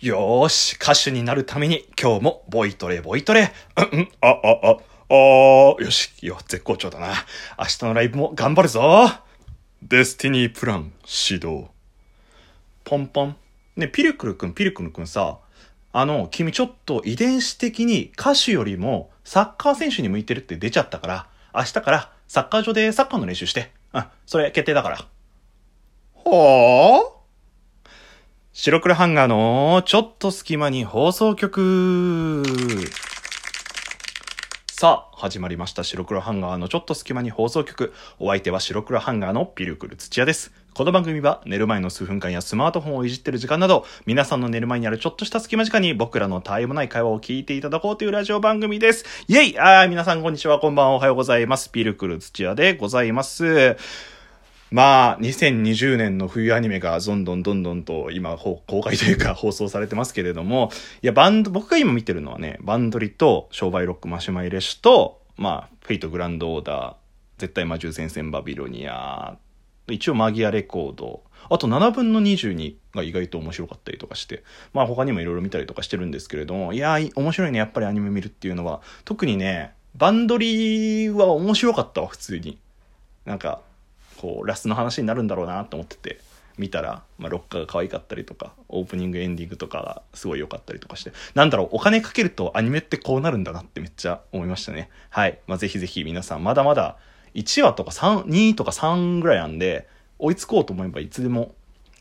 よーし、歌手になるために今日もボイトレボイトレ。うんうん、あ、あ、あ、あー、よし、よ、絶好調だな。明日のライブも頑張るぞ。デスティニープラン始動。ポンポン。ね、ピルクルくん、ピルクルくんさ、あの、君ちょっと遺伝子的に歌手よりもサッカー選手に向いてるって出ちゃったから、明日からサッカー場でサッカーの練習して。うん、それ決定だから。はあ？白黒ハンガーのちょっと隙間に放送局。さあ、始まりました。白黒ハンガーのちょっと隙間に放送局。お相手は白黒ハンガーのピルクル土屋です。この番組は寝る前の数分間やスマートフォンをいじってる時間など、皆さんの寝る前にあるちょっとした隙間時間に僕らの絶えもない会話を聞いていただこうというラジオ番組です。イェイあー皆さんこんにちは、こんばんは、おはようございます。ピルクル土屋でございます。まあ、2020年の冬アニメがどんどんどんどんと今公開というか放送されてますけれども、いや、バンド、僕が今見てるのはね、バンドリと商売ロックマシュマイレシュと、まあ、フェイトグランドオーダー、絶対魔獣戦線バビロニア、一応マギアレコード、あと7分の22が意外と面白かったりとかして、まあ他にもいろいろ見たりとかしてるんですけれども、いやー、面白いね、やっぱりアニメ見るっていうのは。特にね、バンドリは面白かったわ、普通に。なんか、こう、ラスの話になるんだろうなと思ってて、見たら、まあ、ロッカーが可愛かったりとか、オープニングエンディングとかがすごい良かったりとかして、なんだろう、お金かけるとアニメってこうなるんだなってめっちゃ思いましたね。はい。まあ、ぜひぜひ皆さん、まだまだ1話とか3、2とか3ぐらいなんで、追いつこうと思えばいつでも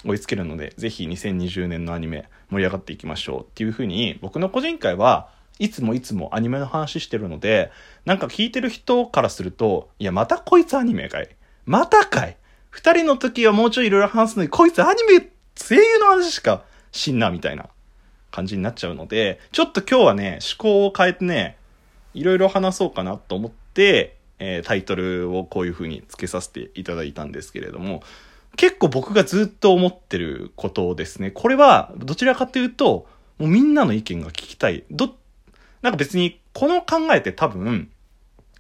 追いつけるので、ぜひ2020年のアニメ盛り上がっていきましょうっていうふうに、僕の個人会はいつもいつもアニメの話してるので、なんか聞いてる人からすると、いや、またこいつアニメかいまたかい二人の時はもうちょいいろいろ話すのに、こいつアニメ、声優の話しかしんな、みたいな感じになっちゃうので、ちょっと今日はね、思考を変えてね、いろいろ話そうかなと思って、えータイトルをこういう風に付けさせていただいたんですけれども、結構僕がずっと思ってることですね。これは、どちらかというと、もうみんなの意見が聞きたい。ど、なんか別に、この考えて多分、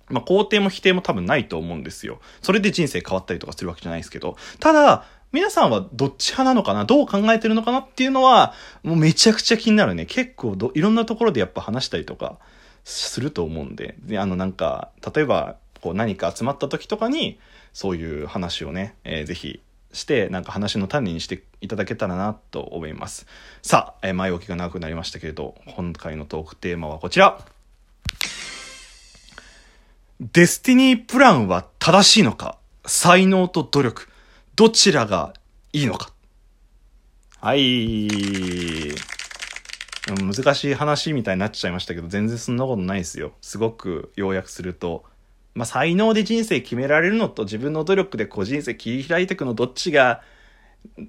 まあ、肯定も否定も多分ないと思うんですよ。それで人生変わったりとかするわけじゃないですけど。ただ、皆さんはどっち派なのかな？どう考えてるのかなっていうのは、もうめちゃくちゃ気になるね。結構、いろんなところでやっぱ話したりとかすると思うんで。で、あのなんか、例えば、こう何か集まった時とかに、そういう話をね、えーぜひして、なんか話の種にしていただけたらなと思います。さあ、えー前置きが長くなりましたけれど、今回のトークテーマはこちら。デスティニープランは正しいのか？才能と努力。どちらがいいのか？はい。うん難しい話みたいになっちゃいましたけど、全然そんなことないですよ。すごく要約すると。まあ、才能で人生決められるのと自分の努力でこう人生切り開いていくのどっちが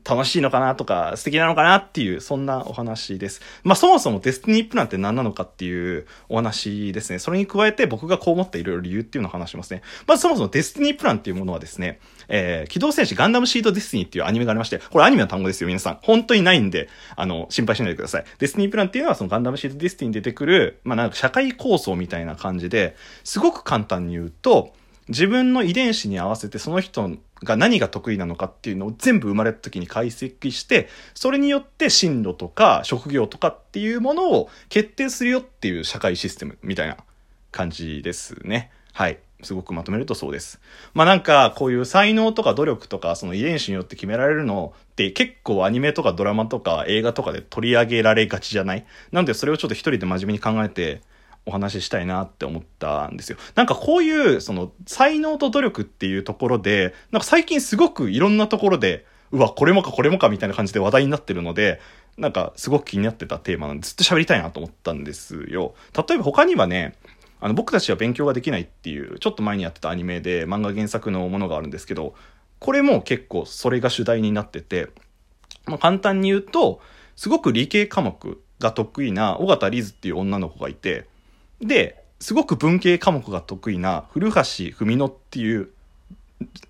楽しいのかなとか素敵なのかなっていう、そんなお話です。まあそもそもデスティニープランって何なのかっていうお話ですね。それに加えて僕がこう思ったいろいろ理由っていうのを話しますね。まずそもそもデスティニープランっていうものはですね、えー、機動戦士ガンダムシードデスティニーっていうアニメがありまして、これアニメの単語ですよ、皆さん。本当にないんで、あの、心配しないでください。デスティニープランっていうのはそのガンダムシードデスティニーに出てくる、まあなんか社会構想みたいな感じで、すごく簡単に言うと、自分の遺伝子に合わせてその人が何が得意なのかっていうのを全部生まれた時に解析して、それによって進路とか職業とかっていうものを決定するよっていう社会システムみたいな感じですね。はい。すごくまとめるとそうです。まあなんかこういう才能とか努力とかその遺伝子によって決められるのって結構アニメとかドラマとか映画とかで取り上げられがちじゃない？なのでそれをちょっと一人で真面目に考えてお話ししたいなって思ったんですよ。なんかこういう、その、才能と努力っていうところで、なんか最近すごくいろんなところで、うわ、これもかこれもかみたいな感じで話題になってるので、なんかすごく気になってたテーマなんでずっと喋りたいなと思ったんですよ。例えば他にはね、あの、僕たちは勉強ができないっていう、ちょっと前にやってたアニメで漫画原作のものがあるんですけど、これも結構それが主題になってて、まあ、簡単に言うと、すごく理系科目が得意な尾形リズっていう女の子がいて、で、すごく文系科目が得意な古橋文乃っていう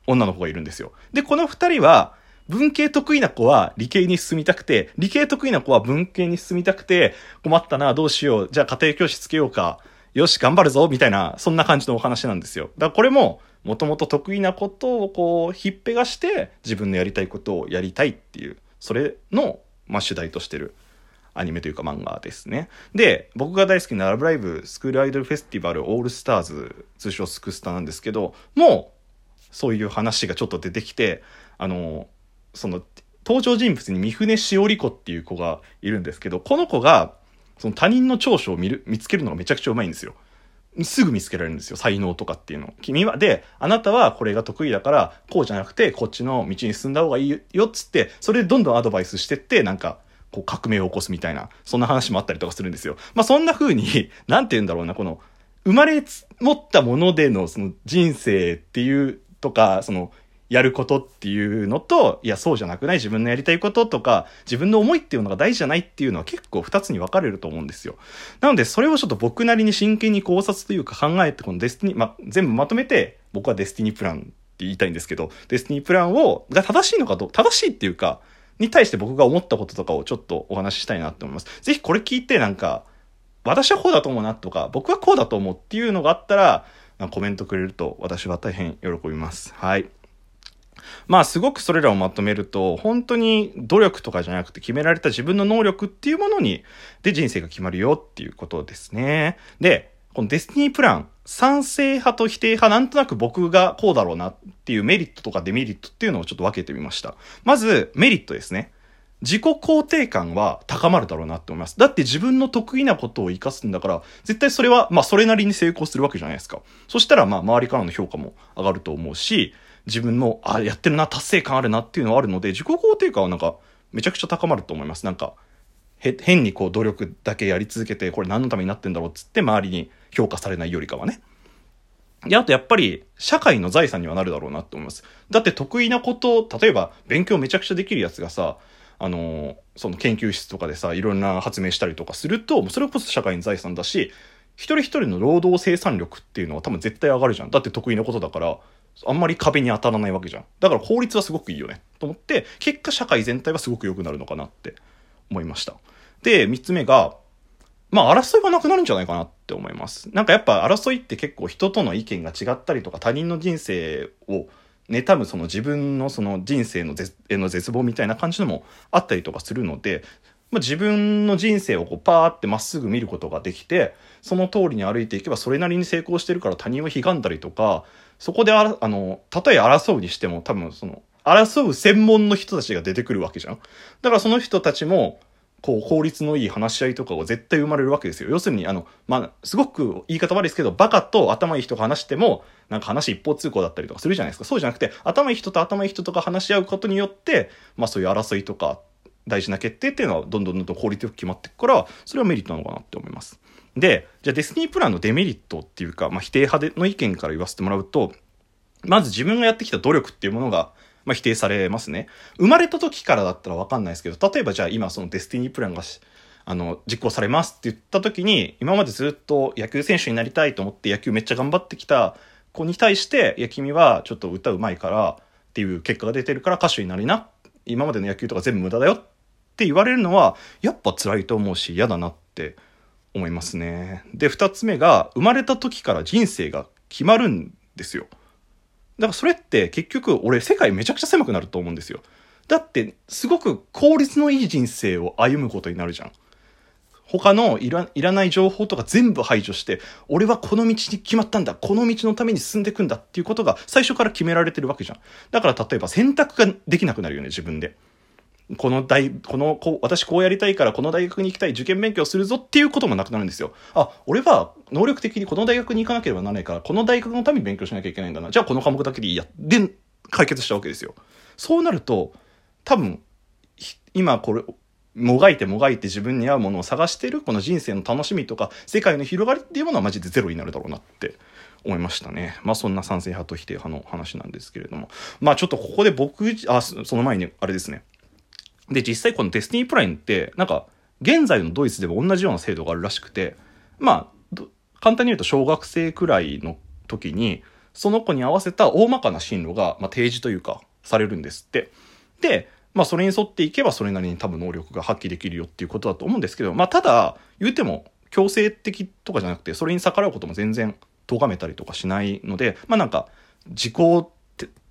女の子がいるんですよ。で、この二人は、文系得意な子は理系に進みたくて、理系得意な子は文系に進みたくて、困ったな、どうしよう、じゃあ家庭教師つけようか、よし、頑張るぞ、みたいな、そんな感じのお話なんですよ。だからこれも、もともと得意なことをこう、ひっぺがして、自分のやりたいことをやりたいっていう、それの、まあ、主題としてるアニメというか漫画ですね。で、僕が大好きなラブライブスクールアイドルフェスティバルオールスターズ、通称スクスタなんですけど、もう、そういう話がちょっと出てきて、あの、その、登場人物に三船しおり子っていう子がいるんですけど、この子が、その他人の長所を見る、見つけるのがめちゃくちゃうまいんですよ。すぐ見つけられるんですよ。才能とかっていうの。君は、で、あなたはこれが得意だから、こうじゃなくて、こっちの道に進んだ方がいいよっつって、それでどんどんアドバイスしてって、なんか、こう革命を起こすみたいな、そんな話もあったりとかするんですよ。まあそんな風に、なんて言うんだろうな、この、生まれ持ったものでのその人生っていうとか、その、やることっていうのと、いや、そうじゃなくない自分のやりたいこととか、自分の思いっていうのが大事じゃないっていうのは結構二つに分かれると思うんですよ。なので、それをちょっと僕なりに真剣に考察というか考えて、このデスティニー、まあ、全部まとめて、僕はデスティニープランって言いたいんですけど、デスティニープランを、が正しいのかと、正しいっていうか、に対して僕が思ったこととかをちょっとお話ししたいなって思います。ぜひこれ聞いてなんか、私はこうだと思うなとか、僕はこうだと思うっていうのがあったら、コメントくれると私は大変喜びます。はい。まあすごくそれらをまとめると、本当に努力とかじゃなくて決められた自分の能力っていうものに、で人生が決まるよっていうことですね。で、このデスティニープラン、賛成派と否定派、なんとなく僕がこうだろうなっていうメリットとかデメリットっていうのをちょっと分けてみました。まず、メリットですね。自己肯定感は高まるだろうなって思います。だって自分の得意なことを活かすんだから、絶対それは、まあそれなりに成功するわけじゃないですか。そしたらまあ周りからの評価も上がると思うし、自分の、あ、やってるな、達成感あるなっていうのはあるので、自己肯定感はなんか、めちゃくちゃ高まると思います。なんか、変にこう努力だけやり続けて、これ何のためになってんだろうっつって周りに評価されないよりかはね。で、あとやっぱり、社会の財産にはなるだろうなって思います。だって得意なこと、例えば勉強めちゃくちゃできるやつがさ、あの、その研究室とかでさ、いろんな発明したりとかすると、それこそ社会の財産だし、一人一人の労働生産力っていうのは多分絶対上がるじゃん。だって得意なことだから、あんまり壁に当たらないわけじゃん。だから効率はすごくいいよね。と思って、結果社会全体はすごく良くなるのかなって思いました。で、三つ目が、まあ争いがなくなるんじゃないかなって思います。なんかやっぱ争いって結構人との意見が違ったりとか他人の人生を妬むその自分のその人生のへの絶望みたいな感じのもあったりとかするので、まあ、自分の人生をこうパーってまっすぐ見ることができて、その通りに歩いていけばそれなりに成功してるから他人を悲願だりとか、そこであら、あの、たとえ争うにしても多分その、争う専門の人たちが出てくるわけじゃん。だからその人たちも、こう、効率のいい話し合いとかが絶対生まれるわけですよ。要するに、あの、まあ、すごく言い方悪いですけど、バカと頭いい人が話しても、なんか話一方通行だったりとかするじゃないですか。そうじゃなくて、頭いい人と頭いい人とか話し合うことによって、まあそういう争いとか、大事な決定っていうのはどんどんどんどん効率よく決まっていくから、それはメリットなのかなって思います。で、じゃあデスニープランのデメリットっていうか、まあ否定派での意見から言わせてもらうと、まず自分がやってきた努力っていうものが、まあ、否定されますね。生まれた時からだったらわかんないですけど、例えばじゃあ今そのデスティニープランがあの、実行されますって言った時に、今までずっと野球選手になりたいと思って野球めっちゃ頑張ってきた子に対して、いや、君はちょっと歌うまいからっていう結果が出てるから歌手になりな。今までの野球とか全部無駄だよって言われるのは、やっぱ辛いと思うし嫌だなって思いますね。で、二つ目が、生まれた時から人生が決まるんですよ。だからそれって結局俺世界めちゃくちゃ狭くなると思うんですよ。だってすごく効率のいい人生を歩むことになるじゃん。他のいらいらない情報とか全部排除して、俺はこの道に決まったんだ。この道のために進んでいくんだっていうことが最初から決められてるわけじゃん。だから例えば選択ができなくなるよね、自分で。この大、この、こう、私こうやりたいからこの大学に行きたい、受験勉強するぞっていうこともなくなるんですよ。あ、俺は能力的にこの大学に行かなければならないから、この大学のために勉強しなきゃいけないんだな。じゃあこの科目だけでいいや。で、解決したわけですよ。そうなると、多分、今これ、もがいてもがいて自分に合うものを探してる、この人生の楽しみとか、世界の広がりっていうものはマジでゼロになるだろうなって思いましたね。まあそんな賛成派と否定派の話なんですけれども。まあちょっとここで僕、あ、その前にあれですね。で、実際このデスティニープランって、なんか、現在のドイツでも同じような制度があるらしくて、まあ、簡単に言うと小学生くらいの時に、その子に合わせた大まかな進路が、まあ、提示というか、されるんですって。で、まあ、それに沿っていけば、それなりに多分能力が発揮できるよっていうことだと思うんですけど、まあ、ただ、言うても、強制的とかじゃなくて、それに逆らうことも全然、咎めたりとかしないので、まあ、なんか、自己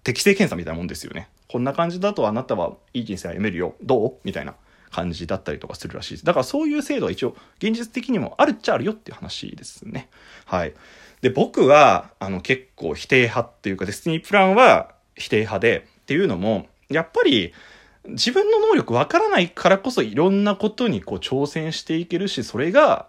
適性検査みたいなもんですよね。こんな感じだとあなたはいい人生歩めるよ。どう？みたいな感じだったりとかするらしいです。だからそういう制度は一応現実的にもあるっちゃあるよっていう話ですね。はい。で、僕は、あの結構否定派っていうか、デスティニープランは否定派で、っていうのも、やっぱり、自分の能力わからないからこそいろんなことにこう挑戦していけるし、それが、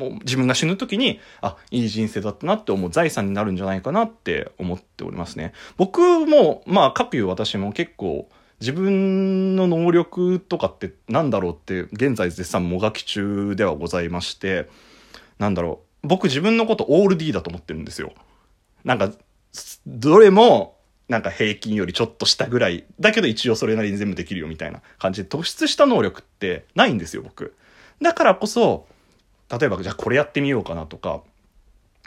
もう自分が死ぬ時に、あ、いい人生だったなって思う財産になるんじゃないかなって思っておりますね。僕も、まあ、各いう私も結構、自分の能力とかってなんだろうって現在絶賛もがき中ではございまして、なんだろう。僕自分のことオール D だと思ってるんですよ。なんか、どれも、なんか平均よりちょっと下ぐらい。だけど一応それなりに全部できるよみたいな感じで突出した能力ってないんですよ、僕。だからこそ、例えばじゃあこれやってみようかなとか、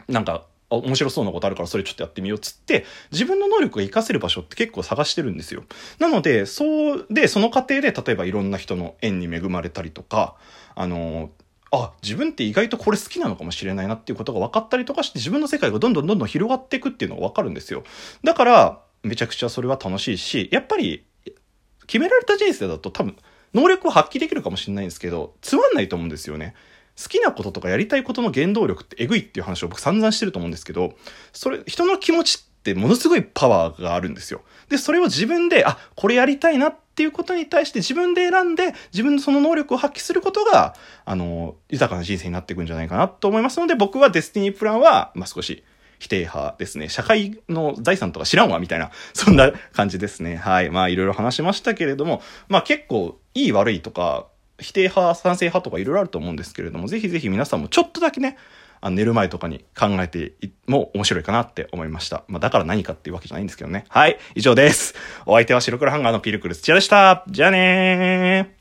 なんか面白そうなことあるからそれちょっとやってみようっつって、自分の能力が活かせる場所って結構探してるんですよ。なので、そう、で、その過程で例えばいろんな人の縁に恵まれたりとか、あの、あ、自分って意外とこれ好きなのかもしれないなっていうことが分かったりとかして自分の世界がどんどんどんどん広がっていくっていうのが分かるんですよ。だから、めちゃくちゃそれは楽しいし、やっぱり、決められた人生だと多分、能力を発揮できるかもしれないんですけど、つまんないと思うんですよね。好きなこととかやりたいことの原動力ってえぐいっていう話を僕散々してると思うんですけど、それ、人の気持ちってものすごいパワーがあるんですよ。で、それを自分で、あ、これやりたいなっていうことに対して自分で選んで、自分のその能力を発揮することが、あの、豊かな人生になっていくんじゃないかなと思いますので、僕はデスティニープランは、まあ、少し、否定派ですね。社会の財産とか知らんわ、みたいな、そんな感じですね。はい。まあ、いろいろ話しましたけれども、まあ結構、いい悪いとか、否定派、賛成派とかいろいろあると思うんですけれども、ぜひぜひ皆さんもちょっとだけね、あの寝る前とかに考えても面白いかなって思いました。まあだから何かっていうわけじゃないんですけどね。はい、以上です。お相手は白黒ハンガーのピルクル土屋でした。じゃあねー。